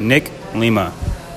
Nick Lima.